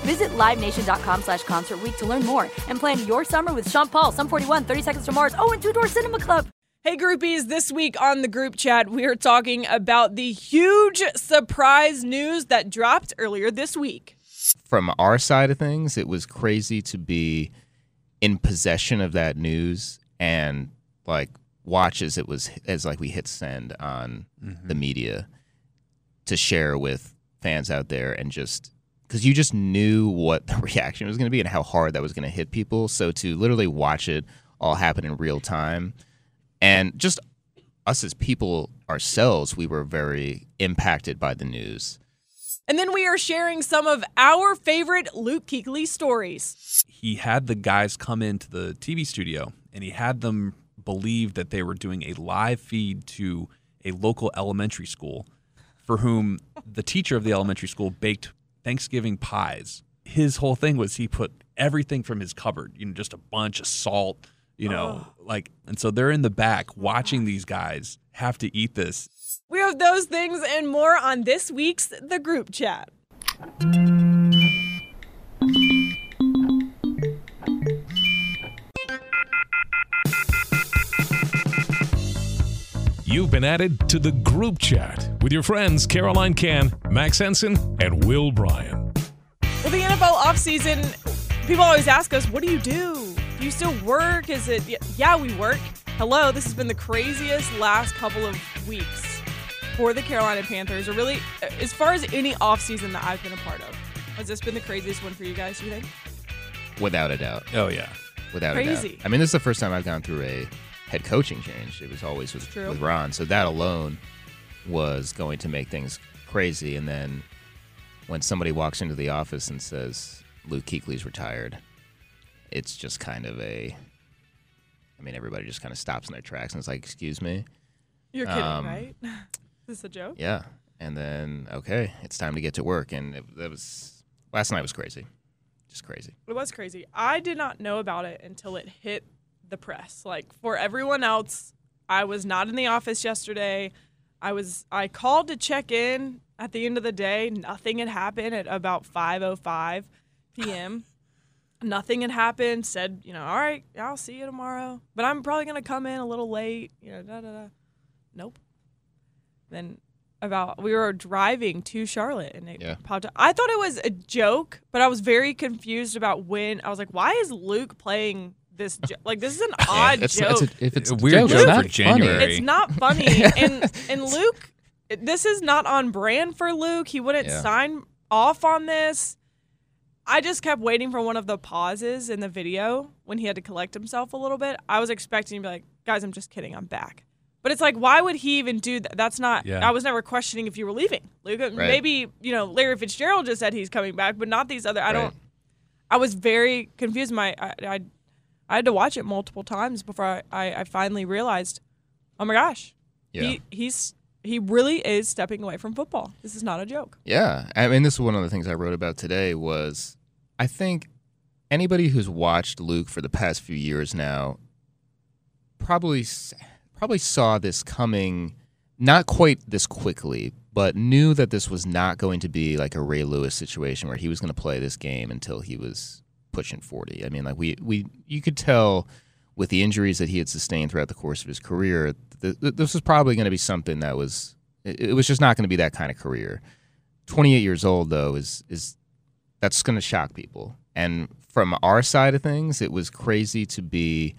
Visit LiveNation.com slash Concert Week to learn more and plan your summer with Sean Paul, Sum 41, 30 Seconds to Mars, oh, and Two Door Cinema Club. Hey, groupies, this week on the group chat, we are talking about the huge surprise news that dropped earlier this week. From our side of things, it was crazy to be in possession of that news and like watch as it was as like we hit send on Mm-hmm. the media to share with fans out there and just because you just knew what the reaction was going to be and how hard that was going to hit people. So to literally watch it all happen in real time and just us as people ourselves, we were very impacted by the news. And then we are sharing some of our favorite Luke Kuechly stories. he had the guys come into the TV studio and he had them believe that they were doing a live feed to a local elementary school for whom the teacher of the elementary school baked Thanksgiving pies. His whole thing was he put everything from his cupboard, you know, just a bunch of salt, you know, oh. like, and so they're in the back watching these guys have to eat this. We have those things and more on this week's The Group Chat. You've been added to the group chat with your friends Caroline Can, Max Henson, and Will Bryan. Well, the NFL offseason, people always ask us, what do you do? Do you still work? Is it, yeah, we work. Hello, this has been the craziest last couple of weeks for the Carolina Panthers, or really, as far as any offseason that I've been a part of. Has this been the craziest one for you guys, do you think? Without a doubt. Oh, yeah. Without a Crazy. doubt. I mean, this is the first time I've gone through a head coaching change. It was always with, with Ron. So that alone was going to make things crazy. And then when somebody walks into the office and says, Luke Kuechly's retired, it's just kind of a. I mean, everybody just kind of stops in their tracks and it's like, excuse me? You're kidding, Um, right? Is this a joke? Yeah. And then, okay, it's time to get to work. And it, that was. Last night was crazy. Just crazy. It was crazy. I did not know about it until it hit the press. Like for everyone else, I was not in the office yesterday. I was I called to check in at the end of the day. Nothing had happened at about 5:05 p.m. Nothing had happened. Said, you know, all right, I'll see you tomorrow. But I'm probably going to come in a little late, you know, da da da. Nope. Then about we were driving to Charlotte and it Yeah. popped up. I thought it was a joke, but I was very confused about when I was like, why is Luke playing this jo- like this is an odd it's, joke. It's a, if it's A a weird joke, joke it's for not January. funny. it's not funny and and Luke this is not on brand for Luke. He wouldn't Yeah. sign off on this. I just kept waiting for one of the pauses in the video when he had to collect himself a little bit. I was expecting to be like, guys, I'm just kidding, I'm back. But it's like, why would he even do that? That's not. Yeah. I was never questioning if you were leaving, Luke. Maybe you know Larry Fitzgerald just said he's coming back, but not these other. I Right. don't. I was very confused. My I, I, I had to watch it multiple times before I, I, I finally realized, oh my gosh, Yeah. he he's he really is stepping away from football. This is not a joke. Yeah, I mean, this is one of the things I wrote about today. Was I think anybody who's watched Luke for the past few years now probably probably saw this coming, not quite this quickly, but knew that this was not going to be like a Ray Lewis situation where he was going to play this game until he was pushing forty. I mean, like we we you could tell with the injuries that he had sustained throughout the course of his career, th- th- this was probably going to be something that was it, it was just not going to be that kind of career. 28 years old though is is that's going to shock people. And from our side of things, it was crazy to be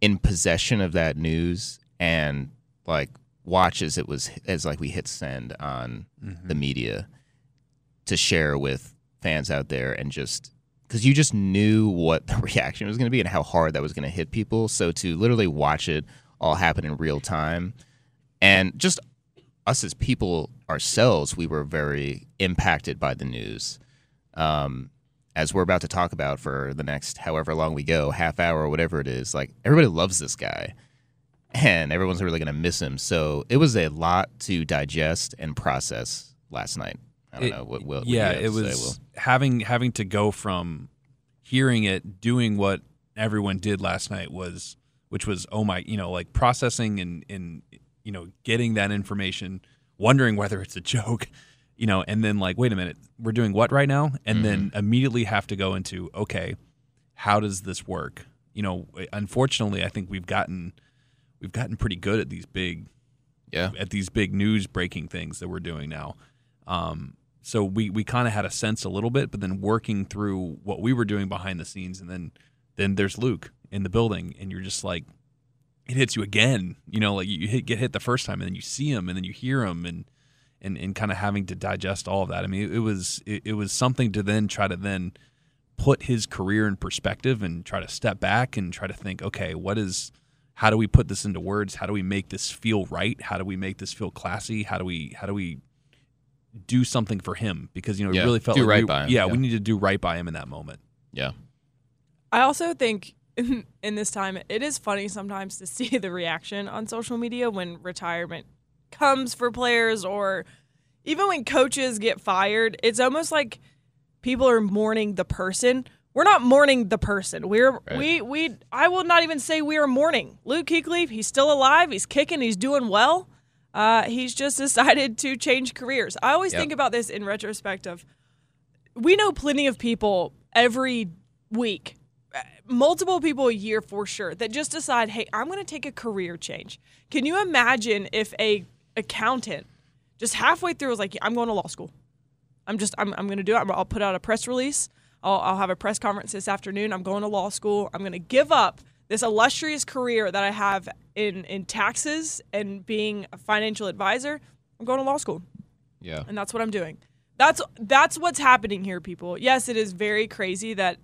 in possession of that news and like watch as it was as like we hit send on mm-hmm. the media to share with fans out there and just because you just knew what the reaction was going to be and how hard that was going to hit people. So to literally watch it all happen in real time and just us as people ourselves, we were very impacted by the news. Um, as we're about to talk about for the next however long we go, half hour or whatever it is, like everybody loves this guy and everyone's really going to miss him. So it was a lot to digest and process last night. I don't It- know what will. yeah, it was having having to go from hearing it, doing what everyone did last night was, which was oh my, you know, like processing and and you know getting that information, wondering whether it's a joke, you know, and then like wait a minute, we're doing what right now, and then mm-hmm. immediately have to go into okay, how does this work? You know, eh, unfortunately, I think we've gotten we've gotten pretty good at these big yeah. at these big news breaking things that we're doing now. Um, so we we kind of had a sense a little bit, but then working through what we were doing behind the scenes, and then then there's Luke in the building, and you're just like, it hits you again. You know, like you hit, get hit the first time, and then you see him, and then you hear him, and and and kind of having to digest all of that. I mean, it, was it, it was something to then try to then put his career in perspective and try to step back and try to think, okay, what is how do we put this into words? How do we make this feel right? How do we make this feel classy? How do we how do we do something for him? Because you know, it really felt do like right we, by him, Yeah, yeah. we need to do right by him in that moment. Yeah. I also think in, in this time, it is funny sometimes to see the reaction on social media when retirement comes for players or even when coaches get fired. It's almost like people are mourning the person. We're not mourning the person. We're we we I will not even say we are mourning. Luke Kuechly, he's still alive. He's kicking. He's doing well. Uh, he's just decided to change careers. I always Yep. think about this in retrospect of we know plenty of people every week, uh, multiple people a year for sure, that just decide, hey, I'm going to take a career change. Can you imagine if a accountant just halfway through was like, I'm going to law school. I'm just, I'm, I'm going to do it. I'm- I'll put out a press release. I'll, I'll have a press conference this afternoon. I'm going to law school. I'm going to give up this illustrious career that I have in, in taxes and being a financial advisor. I'm going to law school Yeah. and that's what I'm doing. That's that's what's happening here, people. Yes, it is very crazy that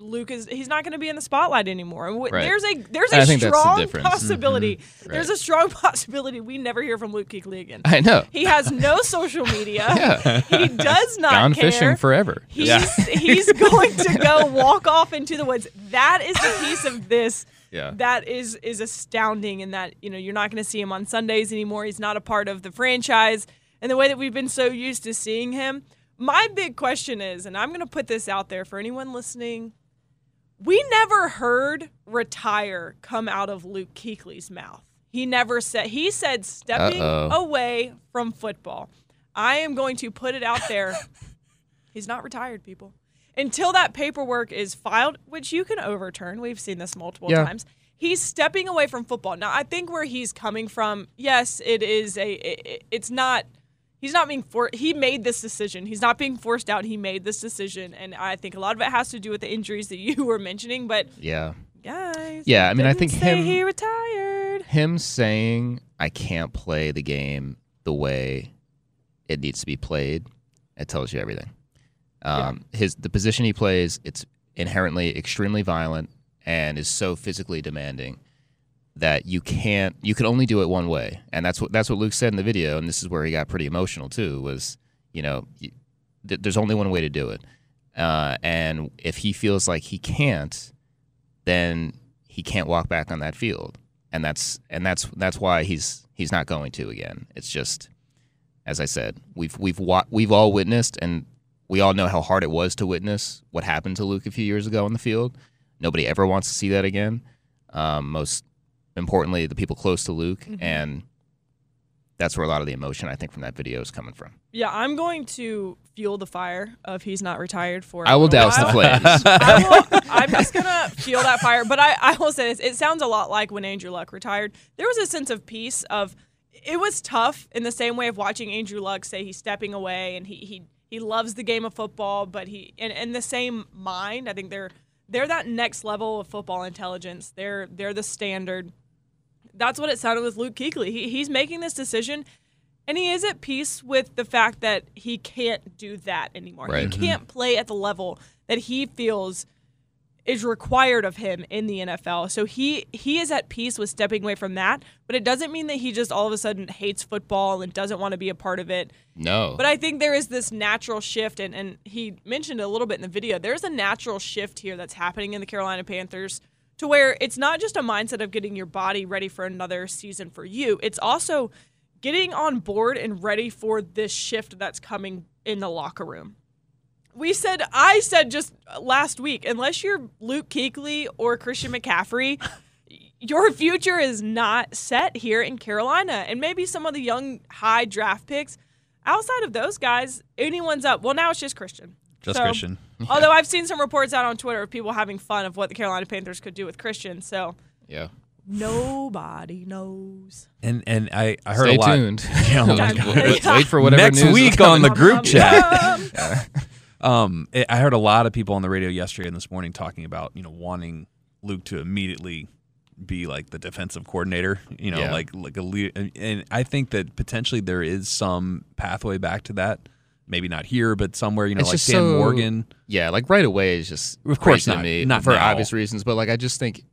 Luke is he's not going to be in the spotlight anymore. And Right. There's a there's a think that's the strong difference. Mm-hmm. possibility. There's a strong possibility we never hear from Luke Kuechly again. I know. He has no social media. Yeah. He does not Gone care. fishing forever. He's he's going to go walk off into the woods. That is the piece of this Yeah. that is is astounding and that you know you're not going to see him on Sundays anymore. He's not a part of the franchise and the way that we've been so used to seeing him. My big question is, and I'm going to put this out there for anyone listening, we never heard retire come out of Luke Kuechly's mouth. He never said he said stepping Uh-oh. away from football. I am going to put it out there. He's not retired, people. Until that paperwork is filed, which you can overturn. We've seen this multiple Yeah. times. He's stepping away from football. Now, I think where he's coming from, yes, it is a it, it's not he's not being for he made this decision. He's not being forced out. He made this decision and I think a lot of it has to do with the injuries that you were mentioning, but Yeah. guys, Yeah, I mean, I think him- he retired. Him saying I can't play the game the way it needs to be played, it tells you everything. Um, His the position he plays, it's inherently extremely violent and is so physically demanding that you can't you can only do it one way. And that's what that's what luke said in the video and this is where he got pretty emotional too was you know y- th- there's only one way to do it. Uh, and if he feels like he can't then he can't walk back on that field. And that's and that's that's why he's he's not going to again. It's just as i said we've we've wa- we've all witnessed and we all know how hard it was to witness what happened to luke a few years ago on the field. Nobody ever wants to see that again. Um, most importantly the people close to luke mm-hmm. and that's where a lot of the emotion i think from that video is coming from Yeah, I'm going to fuel the fire of he's not retired for. i will douse the flames I I'm just gonna fuel that fire. But I, I will say this: it sounds a lot like when Andrew Luck retired. There was a sense of peace. Of it was tough in the same way of watching Andrew Luck say he's stepping away and he he he loves the game of football, but he in, in the same mind. I think they're they're that next level of football intelligence. They're they're the standard. That's what it sounded with Luke Kuechly. He, he's making this decision, and he is at peace with the fact that he can't do that anymore. Right. He can't play at the level that he feels is required of him in the NFL. So he he is at peace with stepping away from that, but it doesn't mean that he just all of a sudden hates football and doesn't want to be a part of it. No. But I think there is this natural shift, and, and he mentioned it a little bit in the video. There's a natural shift here that's happening in the Carolina Panthers to where it's not just a mindset of getting your body ready for another season for you, it's also getting on board and ready for this shift that's coming in the locker room. We said, I said just last week, unless you're Luke Kuechly or Christian McCaffrey, your future is not set here in Carolina. And maybe some of the young high draft picks, outside of those guys, anyone's up. Well, now it's just Christian. Just So- Christian. Although I've seen some reports out on Twitter of people having fun of what the Carolina Panthers could do with Christian. So yeah. nobody knows. And and I, I heard Stay a lot. tuned. Yeah, oh my Yeah. Wait for whatever Next news week on the group chat. Um, I I heard a lot of people on the radio yesterday and this morning talking about you know wanting Luke to immediately be like the defensive coordinator. You know, Yeah. like like a lead, and, and I think that potentially there is some pathway back to that. Maybe not here, but somewhere. You know, It's like Dan so- Morgan. Yeah, like right away is just Of course not- me not for now. obvious reasons. But like I just think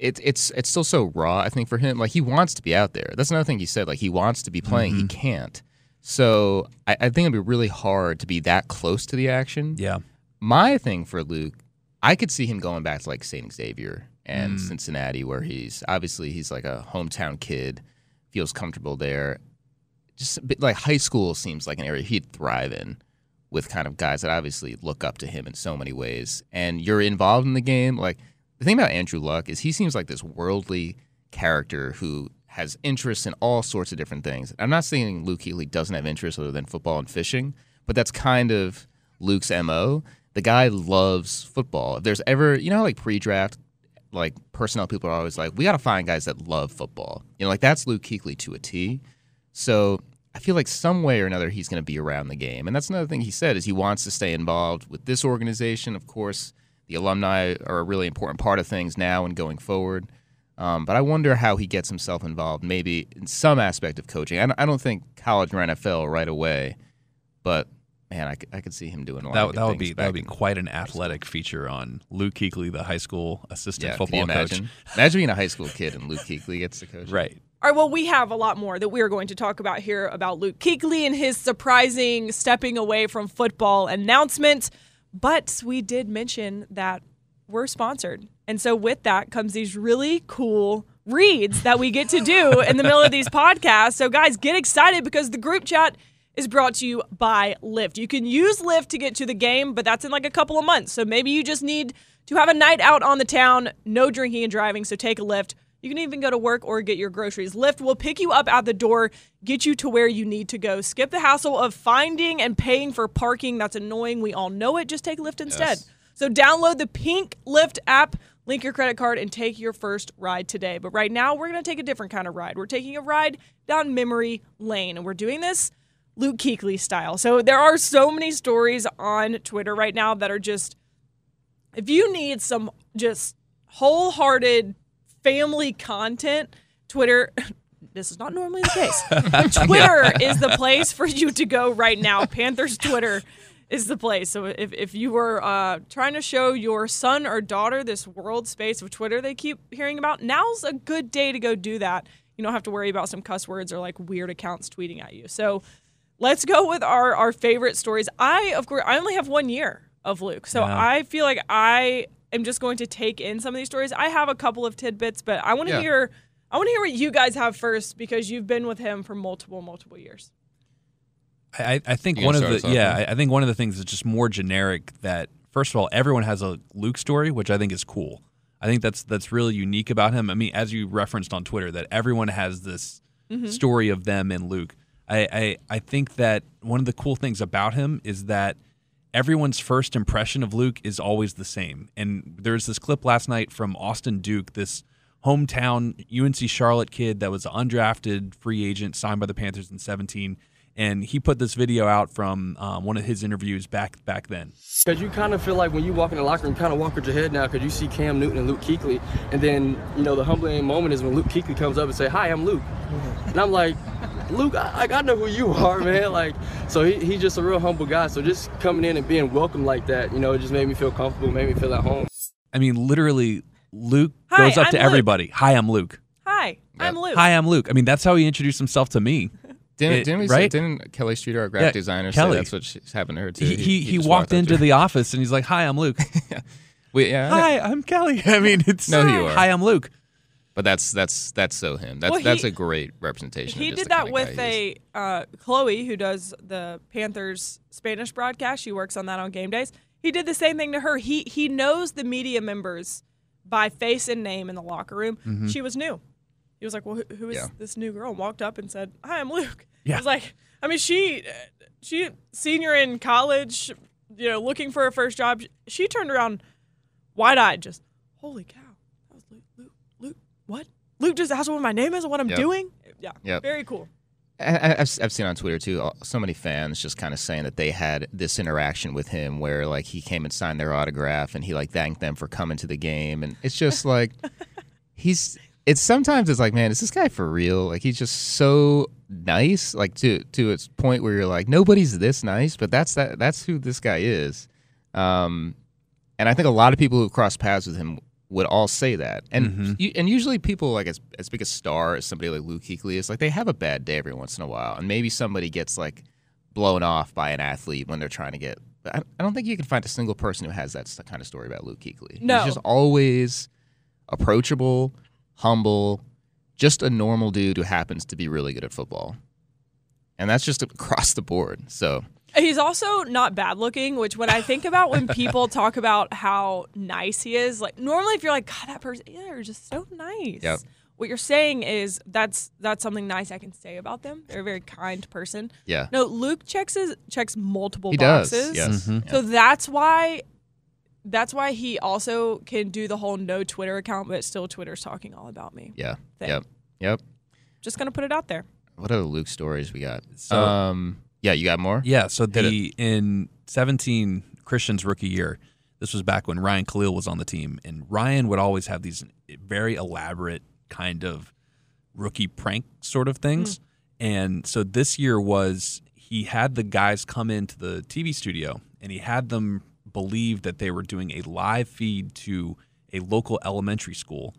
it's it's it's still so raw. I think for him, like he wants to be out there. That's another thing he said. Like he wants to be playing, Mm-hmm. he can't. So I, I think it'd be really hard to be that close to the action. Yeah, My thing for Luke, I could see him going back to like Saint Xavier and Mm. Cincinnati, where he's obviously he's like a hometown kid, feels comfortable there. Just bit, like high school seems like an area he'd thrive in, with kind of guys that obviously look up to him in so many ways. And you're involved in the game. Like the thing about Andrew Luck is he seems like this worldly character who has interests in all sorts of different things. I'm not saying Luke Kuechly doesn't have interests other than football and fishing, but that's kind of Luke's MO. The guy loves football. If there's ever, you know, like pre-draft, like personnel people are always like, we got to find guys that love football. You know, like that's Luke Kuechly to a T. So I feel like some way or another he's going to be around the game, and that's another thing he said is he wants to stay involved with this organization. Of course, the alumni are a really important part of things now and going forward. Um, but I wonder how he gets himself involved, maybe in some aspect of coaching. I don't, I don't think college or NFL right away, but man, I could, I could see him doing a lot. that, that would be that would be quite an athletic feature on Luke Kuechly, the high school assistant Yeah, football you coach. imagine? Imagine being a high school kid and Luke Kuechly gets to coach. Right. All right, well, we have a lot more that we are going to talk about here about Luke Kuechly and his surprising stepping away from football announcement. But we did mention that we're sponsored. And so with that comes these really cool reads that we get to do in the middle of these podcasts. So guys, get excited because the group chat is brought to you by Lyft. You can use Lyft to get to the game, but that's in like a couple of months. So maybe you just need to have a night out on the town, no drinking and driving, so take a Lyft. You can even go to work or get your groceries. Lyft will pick you up at the door, get you to where you need to go. Skip the hassle of finding and paying for parking. That's annoying. We all know it. Just take Lyft instead. So download the Pink Lyft app, link your credit card, and take your first ride today. But right now, we're going to take a different kind of ride. We're taking a ride down memory lane, and we're doing this Luke Kuechly style. So there are so many stories on Twitter right now that are just, if you need some just wholehearted family content, Twitter. This is not normally the case. Twitter is the place for you to go right now. Panthers Twitter is the place. So if, if you were uh, trying to show your son or daughter this world space of Twitter they keep hearing about, now's a good day to go do that. You don't have to worry about some cuss words or like weird accounts tweeting at you. So let's go with our our favorite stories. I of course I only have one year of Luke, so Yeah. I feel like I am just going to take in some of these stories. I have a couple of tidbits, but I want to Yeah. hear I want to hear what you guys have first because you've been with him for multiple multiple years. I, I think You one of the start us off, yeah, man? I I think one of the things that's just more generic that first of all, everyone has a Luke story, which I think is cool. I think that's that's really unique about him. I mean, as you referenced on Twitter, that everyone has this mm-hmm. story of them and Luke. I, I I think that one of the cool things about him is that everyone's first impression of Luke is always the same. And there's this clip last night from Austin Duke, this hometown UNC Charlotte kid that was undrafted free agent signed by the Panthers in 17. and he put this video out from um, one of his interviews back back then. Because you kind of feel like when you walk in the locker room, kind of walk with your head now because you see Cam Newton and Luke Kuechly. And then, you know, the humbling moment is when Luke Kuechly comes up and say, hi, I'm Luke. And I'm like, Luke, I, I know who you are, man. Like, so he, he's just a real humble guy. So just coming in and being welcomed like that, you know, it just made me feel comfortable, made me feel at home. I mean, literally, Luke Hi, goes up I'm to Luke. everybody. Hi, I'm Luke. Hi, I'm Luke. Hi, I'm Luke. I mean, that's how he introduced himself to me. Didn't, It- didn't we say, didn't Kelly Streeter, our graphic Yeah, designer, Kelly. say that's what she's happened to her too? He he, he just walked up into to the office and he's like, "Hi, I'm Luke." we, yeah, I know. Hi, I'm Kelly. I mean, it's Know who you are. Hi, I'm Luke. But that's that's that's so him. That's Well, he- that's a great representation. He of did that with guy he is. a uh, Chloe who does the Panthers Spanish broadcast. She works on that on game days. He did the same thing to her. He he knows the media members by face and name in the locker room. Mm-hmm. She was new. He was like, "Well, who, who is Yeah. this new girl?" And walked up and said, "Hi, I'm Luke." Yeah. I was like, I mean, she she senior in college, you know, looking for her first job. She turned around, wide eyed, just holy cow, that was Luke. Luke, Luke, what? Luke just asked what my name is and what I'm Yep. doing. Yeah, Yep. very cool. I've, I've seen on Twitter too. uh, So many fans just kind of saying that they had this interaction with him, where like he came and signed their autograph, and he like thanked them for coming to the game, and it's just like he's. It's sometimes it's like, man, is this guy for real? Like he's just so nice, like to to its point where you're like, nobody's this nice, but that's that that's who this guy is. Um, and I think a lot of people who cross paths with him would all say that. And mm-hmm. you, and usually people like as as big a star as somebody like Luke Kuechly is, like they have a bad day every once in a while, and maybe somebody gets like blown off by an athlete when they're trying to get. I, I don't think you can find a single person who has that kind of story about Luke Kuechly. No. he's just always approachable, humble, just a normal dude who happens to be really good at football, and that's just across the board. So He's also not bad looking, which when I think about when people talk about how nice he is, like normally if you're like, God, that person, yeah, they're just so nice. Yep. What you're saying is that's that's something nice I can say about them. They're a very kind person. yeah, No, Luke checks his checks multiple he does. boxes. Yes. Yeah. So that's why that's why he also can do the whole no Twitter account, but still Twitter's talking all about me. Yeah. thing. Yep. Yep. Just gonna put it out there. What other Luke stories we got? So- um, yeah, you got more? Yeah. So the in 17 Christian's rookie year, this was back when Ryan Kalil was on the team, and Ryan would always have these very elaborate kind of rookie prank sort of things. Hmm. And so this year was he had the guys come into the TV studio and he had them believe that they were doing a live feed to a local elementary school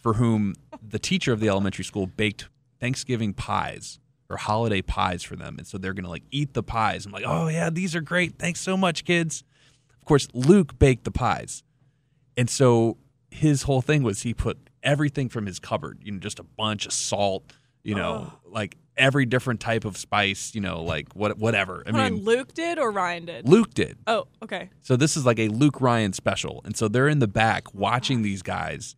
for whom the teacher of the elementary school baked Thanksgiving pies or holiday pies for them. And so they're going to like eat the pies. I'm like, oh, yeah, these are great. Thanks so much, kids. Of course, Luke baked the pies. And so his whole thing was he put everything from his cupboard, you know, just a bunch of salt, you know, oh. like every different type of spice, you know, like what whatever. I mean, Luke did or Ryan did? Luke did. Oh, okay. So this is like a Luke Ryan special. And so they're in the back watching ah. these guys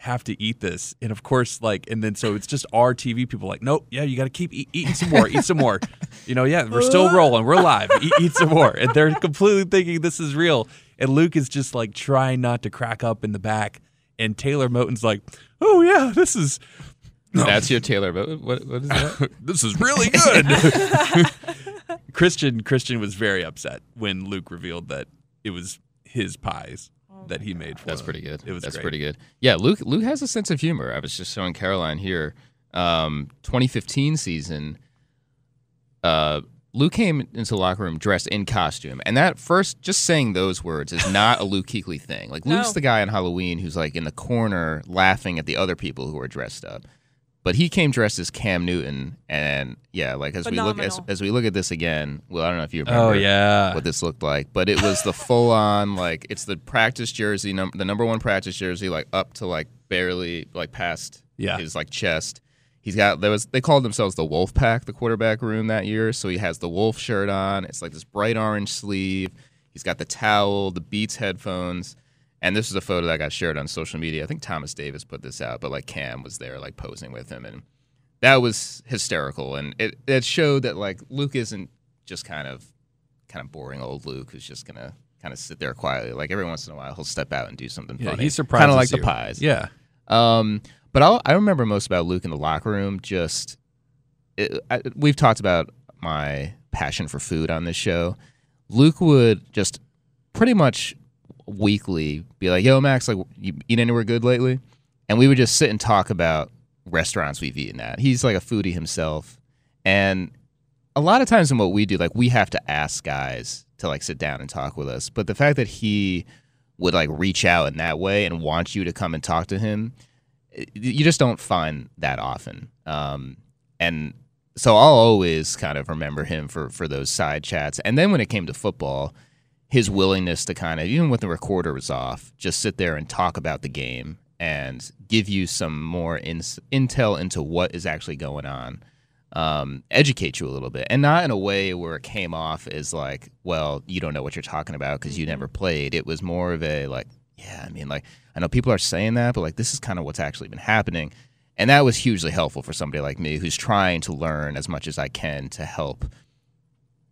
have to eat this. And of course, like, and then so it's just our TV people like, nope, yeah, you got to keep eat, eating some more, eat some more. You know, yeah, we're still rolling, we're live, eat, eat some more. And they're completely thinking this is real. And Luke is just like trying not to crack up in the back. And Taylor Moton's like, oh, yeah, this is. That's your Taylor. But what, what is that? this is really good. Christian Christian was very upset when Luke revealed that it was his pies that he made for That's him. pretty good. It was That's great. pretty good. Yeah, Luke. Luke has a sense of humor. I was just showing Caroline here. Um, 2015 season. Uh, Luke came into the locker room dressed in costume, and that first, just saying those words is not a Luke Kuechly thing. Like Luke's the guy on Halloween who's like in the corner laughing at the other people who are dressed up. But he came dressed as Cam Newton, and yeah, like as we look as, as we look at this again. Well, I don't know if you oh, remember. Oh yeah. what this looked like, but it was the full on like it's the practice jersey, num- the number one practice jersey, like up to like barely like past Yeah. his like chest. He's got there was they called themselves the Wolf Pack, the quarterback room that year. So he has the wolf shirt on. It's like this bright orange sleeve. He's got the towel, the Beats headphones, and this is a photo that got shared on social media. I think Thomas Davis put this out, but like Cam was there like posing with him, and that was hysterical. And it it showed that like Luke isn't just kind of kind of boring old Luke who's just gonna kind of sit there quietly. Like every once in a while, he'll step out and do something yeah, funny. he surprised kind of like you. the pies. Yeah. Um, but I'll, I remember most about Luke in the locker room. Just it, I, we've talked about my passion for food on this show, Luke would just pretty much weekly be like, "Yo, Max, like, you eat anywhere good lately?" And we would just sit and talk about restaurants we've eaten at. He's like a foodie himself, and a lot of times in what we do, like, we have to ask guys to like sit down and talk with us. But the fact that he would like reach out in that way and want you to come and talk to him, you just don't find that often. Um, and so I'll always kind of remember him for for those side chats. And then when it came to football, his willingness to kind of even when the recorder was off, just sit there and talk about the game and give you some more ins intel into what is actually going on. Um, educate you a little bit, and not in a way where it came off as like, well, you don't know what you're talking about because you never played. It was more of a like, yeah, I mean, like I know people are saying that, but like this is kind of what's actually been happening. And that was hugely helpful for somebody like me who's trying to learn as much as I can to help,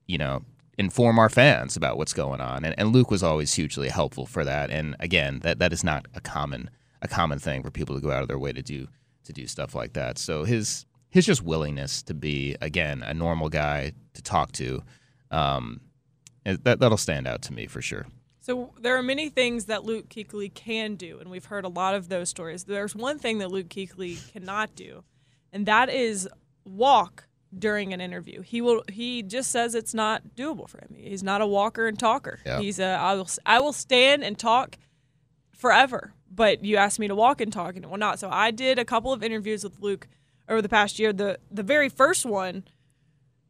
you know, inform our fans about what's going on. And, and Luke was always hugely helpful for that. And again, that, that is not a common a common thing for people to go out of their way to do to do stuff like that. So his his just willingness to be again a normal guy to talk to, um, that that'll stand out to me for sure. So there are many things that Luke Kuechly can do, and we've heard a lot of those stories. There's one thing that Luke Kuechly cannot do, and that is walk during an interview. He will. He just says it's not doable for him. He's not a walker and talker. Yeah. He's a. I will. I will stand and talk forever, but you asked me to walk and talk, and it will not. So I did a couple of interviews with Luke over the past year. The the very first one,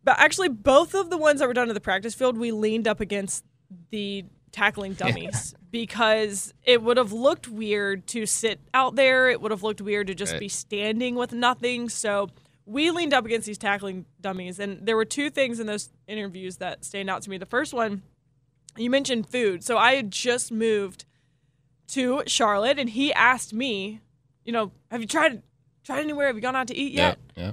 but actually both of the ones that were done in the practice field, we leaned up against the tackling dummies because it would have looked weird to sit out there. It would have looked weird to just Right. be standing with nothing. So we leaned up against these tackling dummies, and there were two things in those interviews that stand out to me. The first one, you mentioned food. So I had just moved to Charlotte, and he asked me, you know, have you tried tried anywhere? Have you gone out to eat yet? Yeah.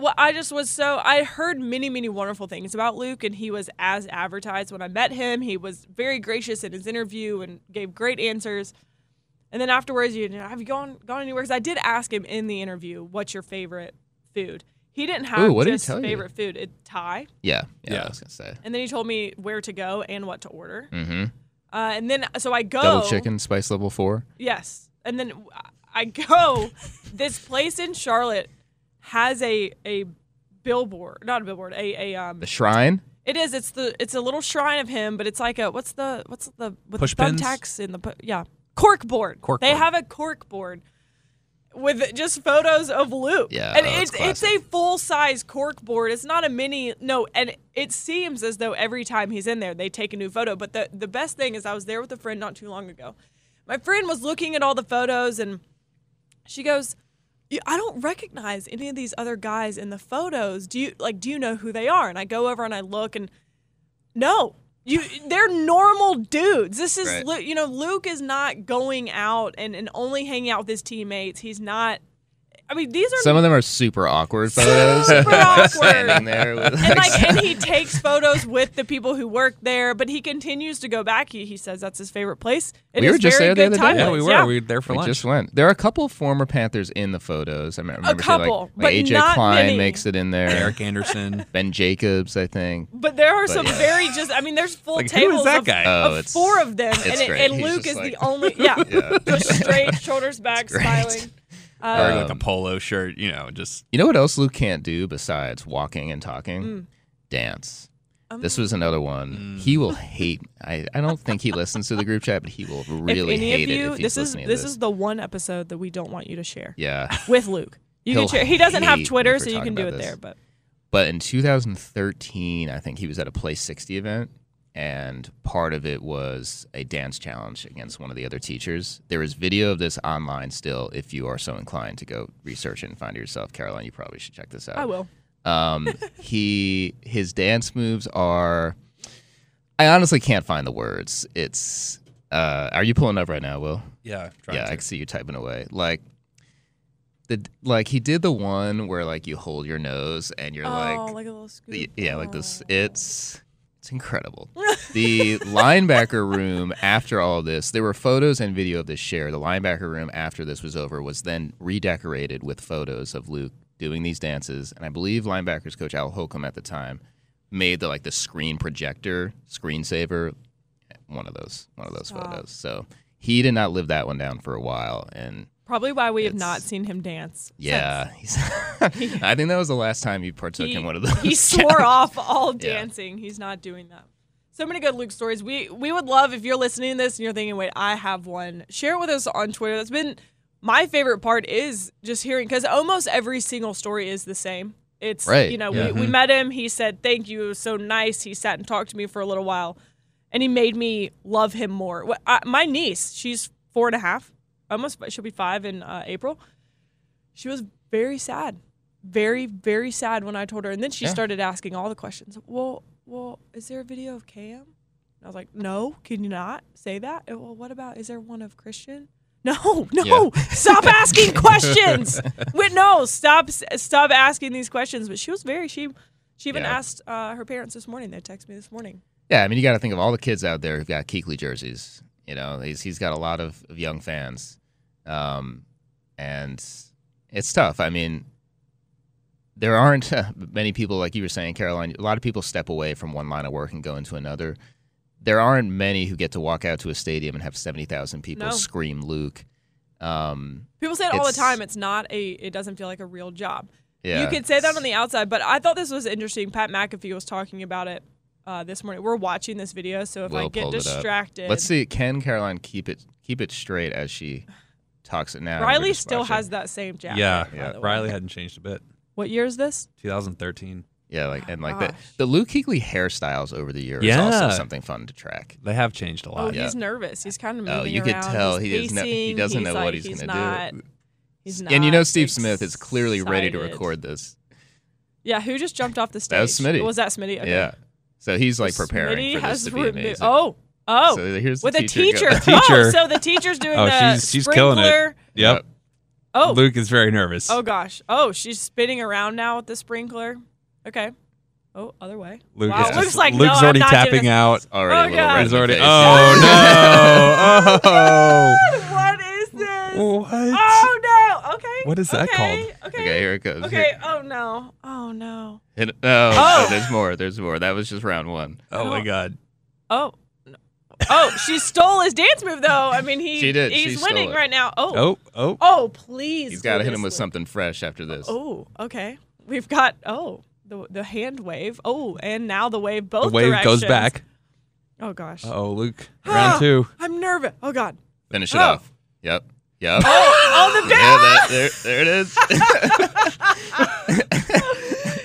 well, I just was so I heard many, many wonderful things about Luke, and he was as advertised when I met him. He was very gracious in his interview and gave great answers. And then afterwards, you know, have you gone gone anywhere? Because I did ask him in the interview, "What's your favorite food?" He didn't have Ooh, what did he just tell you? favorite food. It Thai, Yeah. Yeah. Yeah. I was gonna say. and then he told me where to go and what to order. Mm-hmm. Uh, and then so I go Double chicken, spice level four. Yes. And then I go, this place in Charlotte has a a billboard, not a billboard, a a um The shrine. it is it's the it's a little shrine of him, but it's like a what's the what's the with Push the pins? thumbtacks in the pu- yeah, cork board. Cork They board. have a cork board with just photos of Luke. Yeah, And oh, it's it's a full size cork board. It's not a mini no, and it seems as though every time he's in there they take a new photo. But the the best thing is I was there with a friend not too long ago. My friend was looking at all the photos and she goes, I don't recognize any of these other guys in the photos. Do you like do you know who they are? And I go over and I look and no. You they're normal dudes. This is Right. You know Luke is not going out and, and only hanging out with his teammates. He's not I mean these are Some of them are super awkward photos. Super awkward. Standing there with and like and he takes photos with the people who work there, but he continues to go back. He, he says that's his favorite place. It We is were just very there the other day. Yeah, we were. Yeah. We were there for we lunch. just went. There are a couple former Panthers in the photos. I remember seeing, couple, like, but AJ not Klein many. makes it in there. Eric Anderson. Ben Jacobs, I think. But there are some yeah. very just. I mean, there's full Like, who is tables that of, guy? Oh, of it's- four of them, it's and, it, great. and Luke is like- the only. Yeah, Yeah. just straight, shoulders back, great. Smiling. Wearing like a Um, polo shirt, you know, just You know what else Luke can't do besides walking and talking? Mm. Dance. Um, This was another one. He will hate. I, I don't think he listens to the group chat, but he will really if any hate of you, it if he's this is this this. is the one episode that we don't want you to share yeah. with Luke. You He'll can share. He doesn't have Twitter, so you can do it this. there. But But in 2013, I think he was at a Play 60 event, and part of it was a dance challenge against one of the other teachers. There is video of this online still. If you are so inclined to go research it and find it yourself, Caroline, you probably should check this out. I will. Um, he his dance moves are. I honestly can't find the words. It's. Uh, are you pulling up right now, Will? yeah, yeah, I can see you typing away. Like the like he did the one where like you hold your nose and you're like oh, like, like a little scoop. yeah, like this. It's it's incredible. the linebacker room after all this, there were photos and video of this share. The linebacker room after this was over was then redecorated with photos of Luke doing these dances, and I believe linebackers coach Al Holcomb at the time made the like the screen projector screensaver one of those one of those Stop. photos. So he did not live that one down for a while, and Probably why we have It's- not seen him dance. yeah, he's, I think that was the last time he partook he, in one of those. he swore off all Yeah. dancing. He's not doing that. So many good Luke stories. We we would love if you're listening to this and you're thinking, wait, I have one. Share it with us on Twitter. That's been my favorite part is just hearing because almost every single story is the same. It's Right, you know yeah. we, we mm-hmm. met him. He said thank you. It was so nice. He sat and talked to me for a little while, and he made me love him more. I, my niece, she's four and a half, almost she'll be five in uh, April. She was very sad, very very sad when I told her, and then she Yeah. started asking all the questions. Well, well, is there a video of Cam? And I was like, no. Can you not say that? "Uh, Well, what about? Is there one of Christian? No, no. Stop asking questions. Wait, no. Stop. Stop asking these questions. But she was very. She. She even Yeah. asked uh, her parents this morning. They texted me this morning. Yeah, I mean, you got to think of all the kids out there who've got Kuechly jerseys. You know, he's he's got a lot of, of young fans, um, and it's tough. I mean, there aren't many people like you were saying, Caroline. A lot of people step away from one line of work and go into another. There aren't many who get to walk out to a stadium and have seventy thousand people No. scream Luke. Um, People say it all the time. It's not a. It doesn't feel like a real job. yeah, You could say that on the outside, but I thought this was interesting. Pat McAfee was talking about it uh, this morning. We're watching this video, so if I Will get it up. distracted, Let's see. Can Caroline keep it keep it straight as she talks it now? Riley still watching. has that same jacket. yeah, by yeah. the way. Riley hadn't changed a bit. What year is this? 2013. Yeah, like and like the Gosh. the Luke Kuechly hairstyles over the years Yeah. is also something fun to track. They have changed a Oh, lot. yeah. he's nervous. He's kind of oh, moving Oh, you could tell he's he is no, he doesn't He's know like, what he's, he's gonna do. He's not. And you know Steve Smith is clearly ready to record this. Yeah, who just jumped off the stage? That was Smitty. Was that Smitty? Okay. Yeah. So he's like preparing Smitty for this has to be remo- amazing. Oh, oh, So here's the with a teacher teacher. go- teacher. Oh, so the teacher's doing Oh, the she's- she's killing it. sprinkler. Yep. Oh, Luke is very nervous. oh gosh. Oh, she's spinning around now with the sprinkler. Okay. Oh, other way. Luke wow, is looks just- like Luke's no, I'm already not tapping out. Already Oh, a little God. He's already. Oh no! What is this? Oh what? Oh no. Okay. What is that okay. called? Okay. Okay, here it goes. Okay. Oh no. Oh no. Hit it- oh, Oh. oh, there's more. There's more. That was just round one. Oh my oh. God! Oh. No. Oh, she stole his dance move though. I mean, he She did. he's She stole winning it. right now. Oh. Oh oh! Oh, please. He's got to do hit him with Luke. something fresh after this. Oh, okay. We've got oh the the hand wave. Oh, and now the wave both The wave goes back. Oh gosh. Oh Luke, round two. I'm nervous. Oh god. Finish it Oh. off. Yep. Yep. Oh, the yeah, bell. that, there, there it is.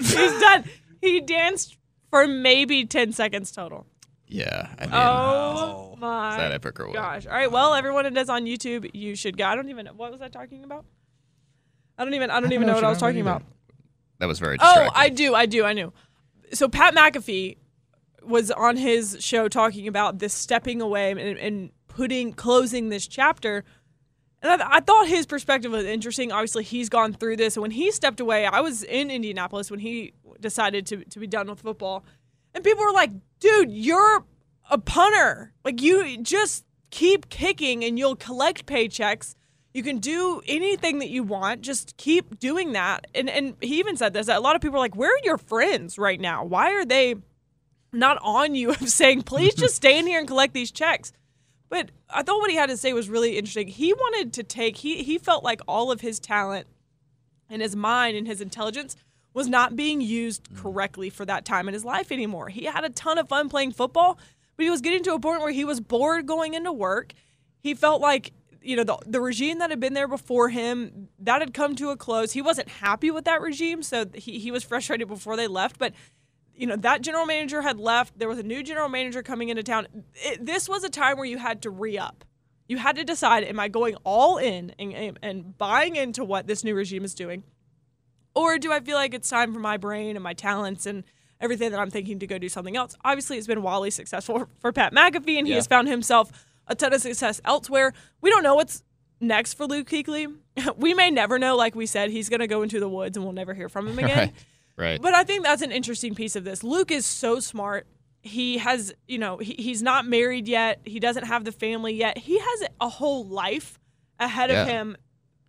He's done. He danced for maybe 10 seconds total. Yeah. I mean, Oh my that epic or what? gosh. All right. Well, everyone that is on YouTube, you should go. I don't even know. What was I talking about? I don't even I don't even know what I was talking about. That was very Oh. I do. I do. I knew. So Pat McAfee was on his show talking about this stepping away and, and putting closing this chapter. And I, I thought his perspective was interesting. Obviously, he's gone through this. And when he stepped away, I was in Indianapolis when he decided to, to be done with football. And people were like, dude, you're a punter. Like, you just keep kicking and you'll collect paychecks. You can do anything that you want. Just keep doing that. And and he even said this. That a lot of people are like, "Where are your friends right now? Why are they not on you of saying, please just stay in here and collect these checks?" But I thought what he had to say was really interesting. He wanted to take. He he felt like all of his talent and his mind and his intelligence was not being used mm. correctly for that time in his life anymore. He had a ton of fun playing football, but he was getting to a point where he was bored going into work. He felt like you know the the regime that had been there before him that had come to a close. He wasn't happy with that regime, so he he was frustrated before they left, but you know that general manager had left there was a new general manager coming into town it, this was a time where you had to re-up you had to decide am i going all in and, and, and buying into what this new regime is doing or do i feel like it's time for my brain and my talents and everything that i'm thinking to go do something else obviously it's been wildly successful for, pat mcafee and he has found himself a ton of success elsewhere we don't know what's next for luke kuechly we may never know like we said he's going to go into the woods and we'll never hear from him again Right. Right. but I think that's an interesting piece of this. Luke is so smart. He has, you know, he, he's not married yet. He doesn't have the family yet. He has a whole life ahead Yeah. of him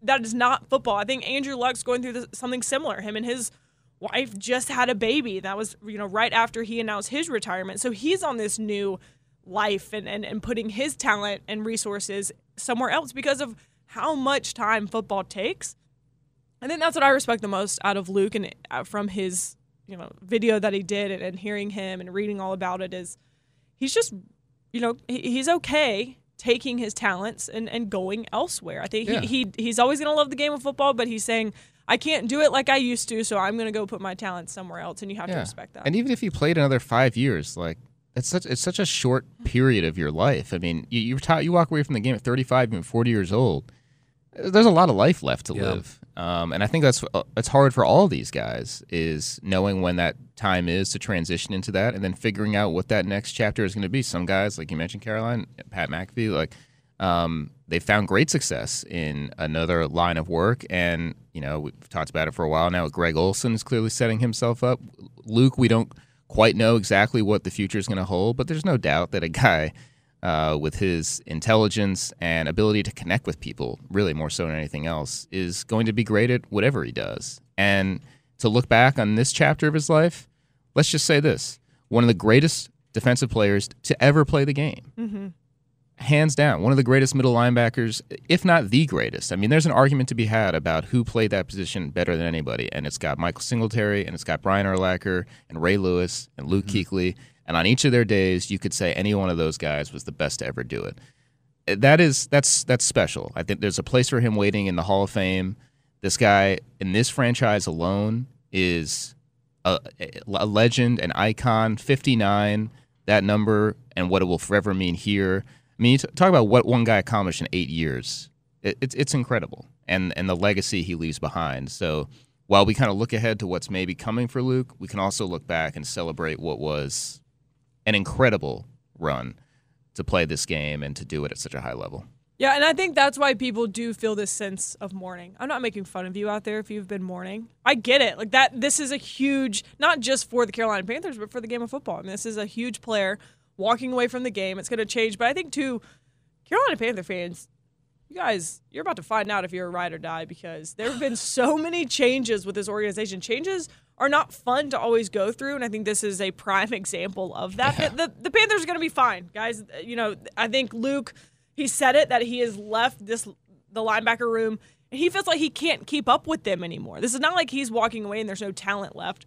that is not football. I think Andrew Luck's going through this, something similar. Him and his wife just had a baby. That was, you know, right after he announced his retirement. So he's on this new life and, and, and putting his talent and resources somewhere else because of how much time football takes. I think that's what I respect the most out of Luke and uh, from his, you know, video that he did and, and hearing him and reading all about it is he's just, you know, he, he's okay taking his talents and, and going elsewhere. I think Yeah. he, he he's always going to love the game of football, but he's saying I can't do it like I used to, so I'm going to go put my talents somewhere else, and you have to respect that. And even if you played another five years, like it's such it's such a short period of your life. I mean, you you, retire, you walk away from the game at 35, even 40 years old. There's a lot of life left to Yeah. live, um, and I think that's uh, it's hard for all these guys is knowing when that time is to transition into that, and then figuring out what that next chapter is going to be. Some guys, like you mentioned, Caroline, Pat McAfee, like um, they found great success in another line of work, and you know we've talked about it for a while now. Greg Olsen is clearly setting himself up. Luke, we don't quite know exactly what the future is going to hold, but there's no doubt that a guy uh, with his intelligence and ability to connect with people, really more so than anything else, is going to be great at whatever he does. And to look back on this chapter of his life, let's just say this: one of the greatest defensive players to ever play the game. Hands down, one of the greatest middle linebackers, if not the greatest. I mean, there's an argument to be had about who played that position better than anybody, and it's got Michael Singletary, and it's got Brian Urlacher, and Ray Lewis, and Luke Kuechly, and on each of their days, you could say any one of those guys was the best to ever do it. Uh, That is that's that's special. I think there's a place for him waiting in the Hall of Fame. This guy in this franchise alone is a, a legend, an icon. 59, that number, and what it will forever mean here. I mean, talk about what one guy accomplished in eight years. It, it's it's incredible, and and the legacy he leaves behind. So while we kind of look ahead to what's maybe coming for Luke, we can also look back and celebrate what was an incredible run to play this game and to do it at such a high level. Yeah, and I think that's why people do feel this sense of mourning. I'm not making fun of you out there if you've been mourning. I get it. Like that this is a huge not just for the Carolina Panthers, but for the game of football. I mean, this is a huge player walking away from the game. It's going to change, but I think too Carolina Panther fans, you guys, you're about to find out if you're a ride or die because there have been so many changes with this organization. Changes are not fun to always go through, and I think this is a prime example of that. The, the Panthers are going to be fine, guys. You know, I think Luke, he said it that he has left this the linebacker room, and he feels like he can't keep up with them anymore. This is not like he's walking away and there's no talent left.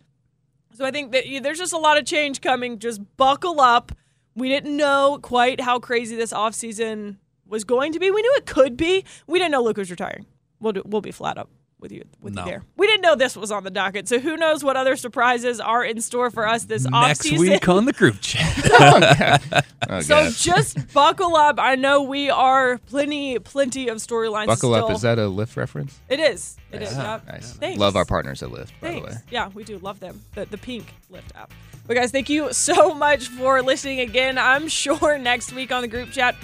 So I think that yeah, there's just a lot of change coming. Just buckle up. We didn't know quite how crazy this offseason was going to be. We knew it could be. We didn't know Luke was retiring. We'll do, we'll be flat up with you with No. you there. We didn't know this was on the docket. So who knows what other surprises are in store for us this off season Next offseason. week on the group chat. Oh, oh, so just buckle up. I know we are plenty plenty of storylines. Buckle up. Is that a Lyft reference? It is. It is. Yep. Nice. Thanks. Love our partners at Lyft, by Thanks. the way. Yeah, we do love them. The the pink Lyft app. But guys, thank you so much for listening again. I'm sure next week on the group chat,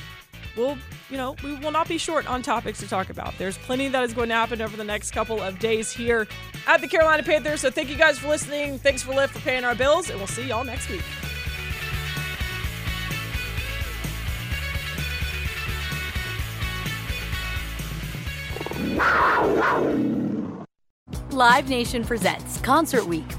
we'll you know we will not be short on topics to talk about. There's plenty that is going to happen over the next couple of days here at the Carolina Panthers. So thank you guys for listening. Thanks for Lyft for paying our bills, and we'll see y'all next week. Live Nation presents Concert Week.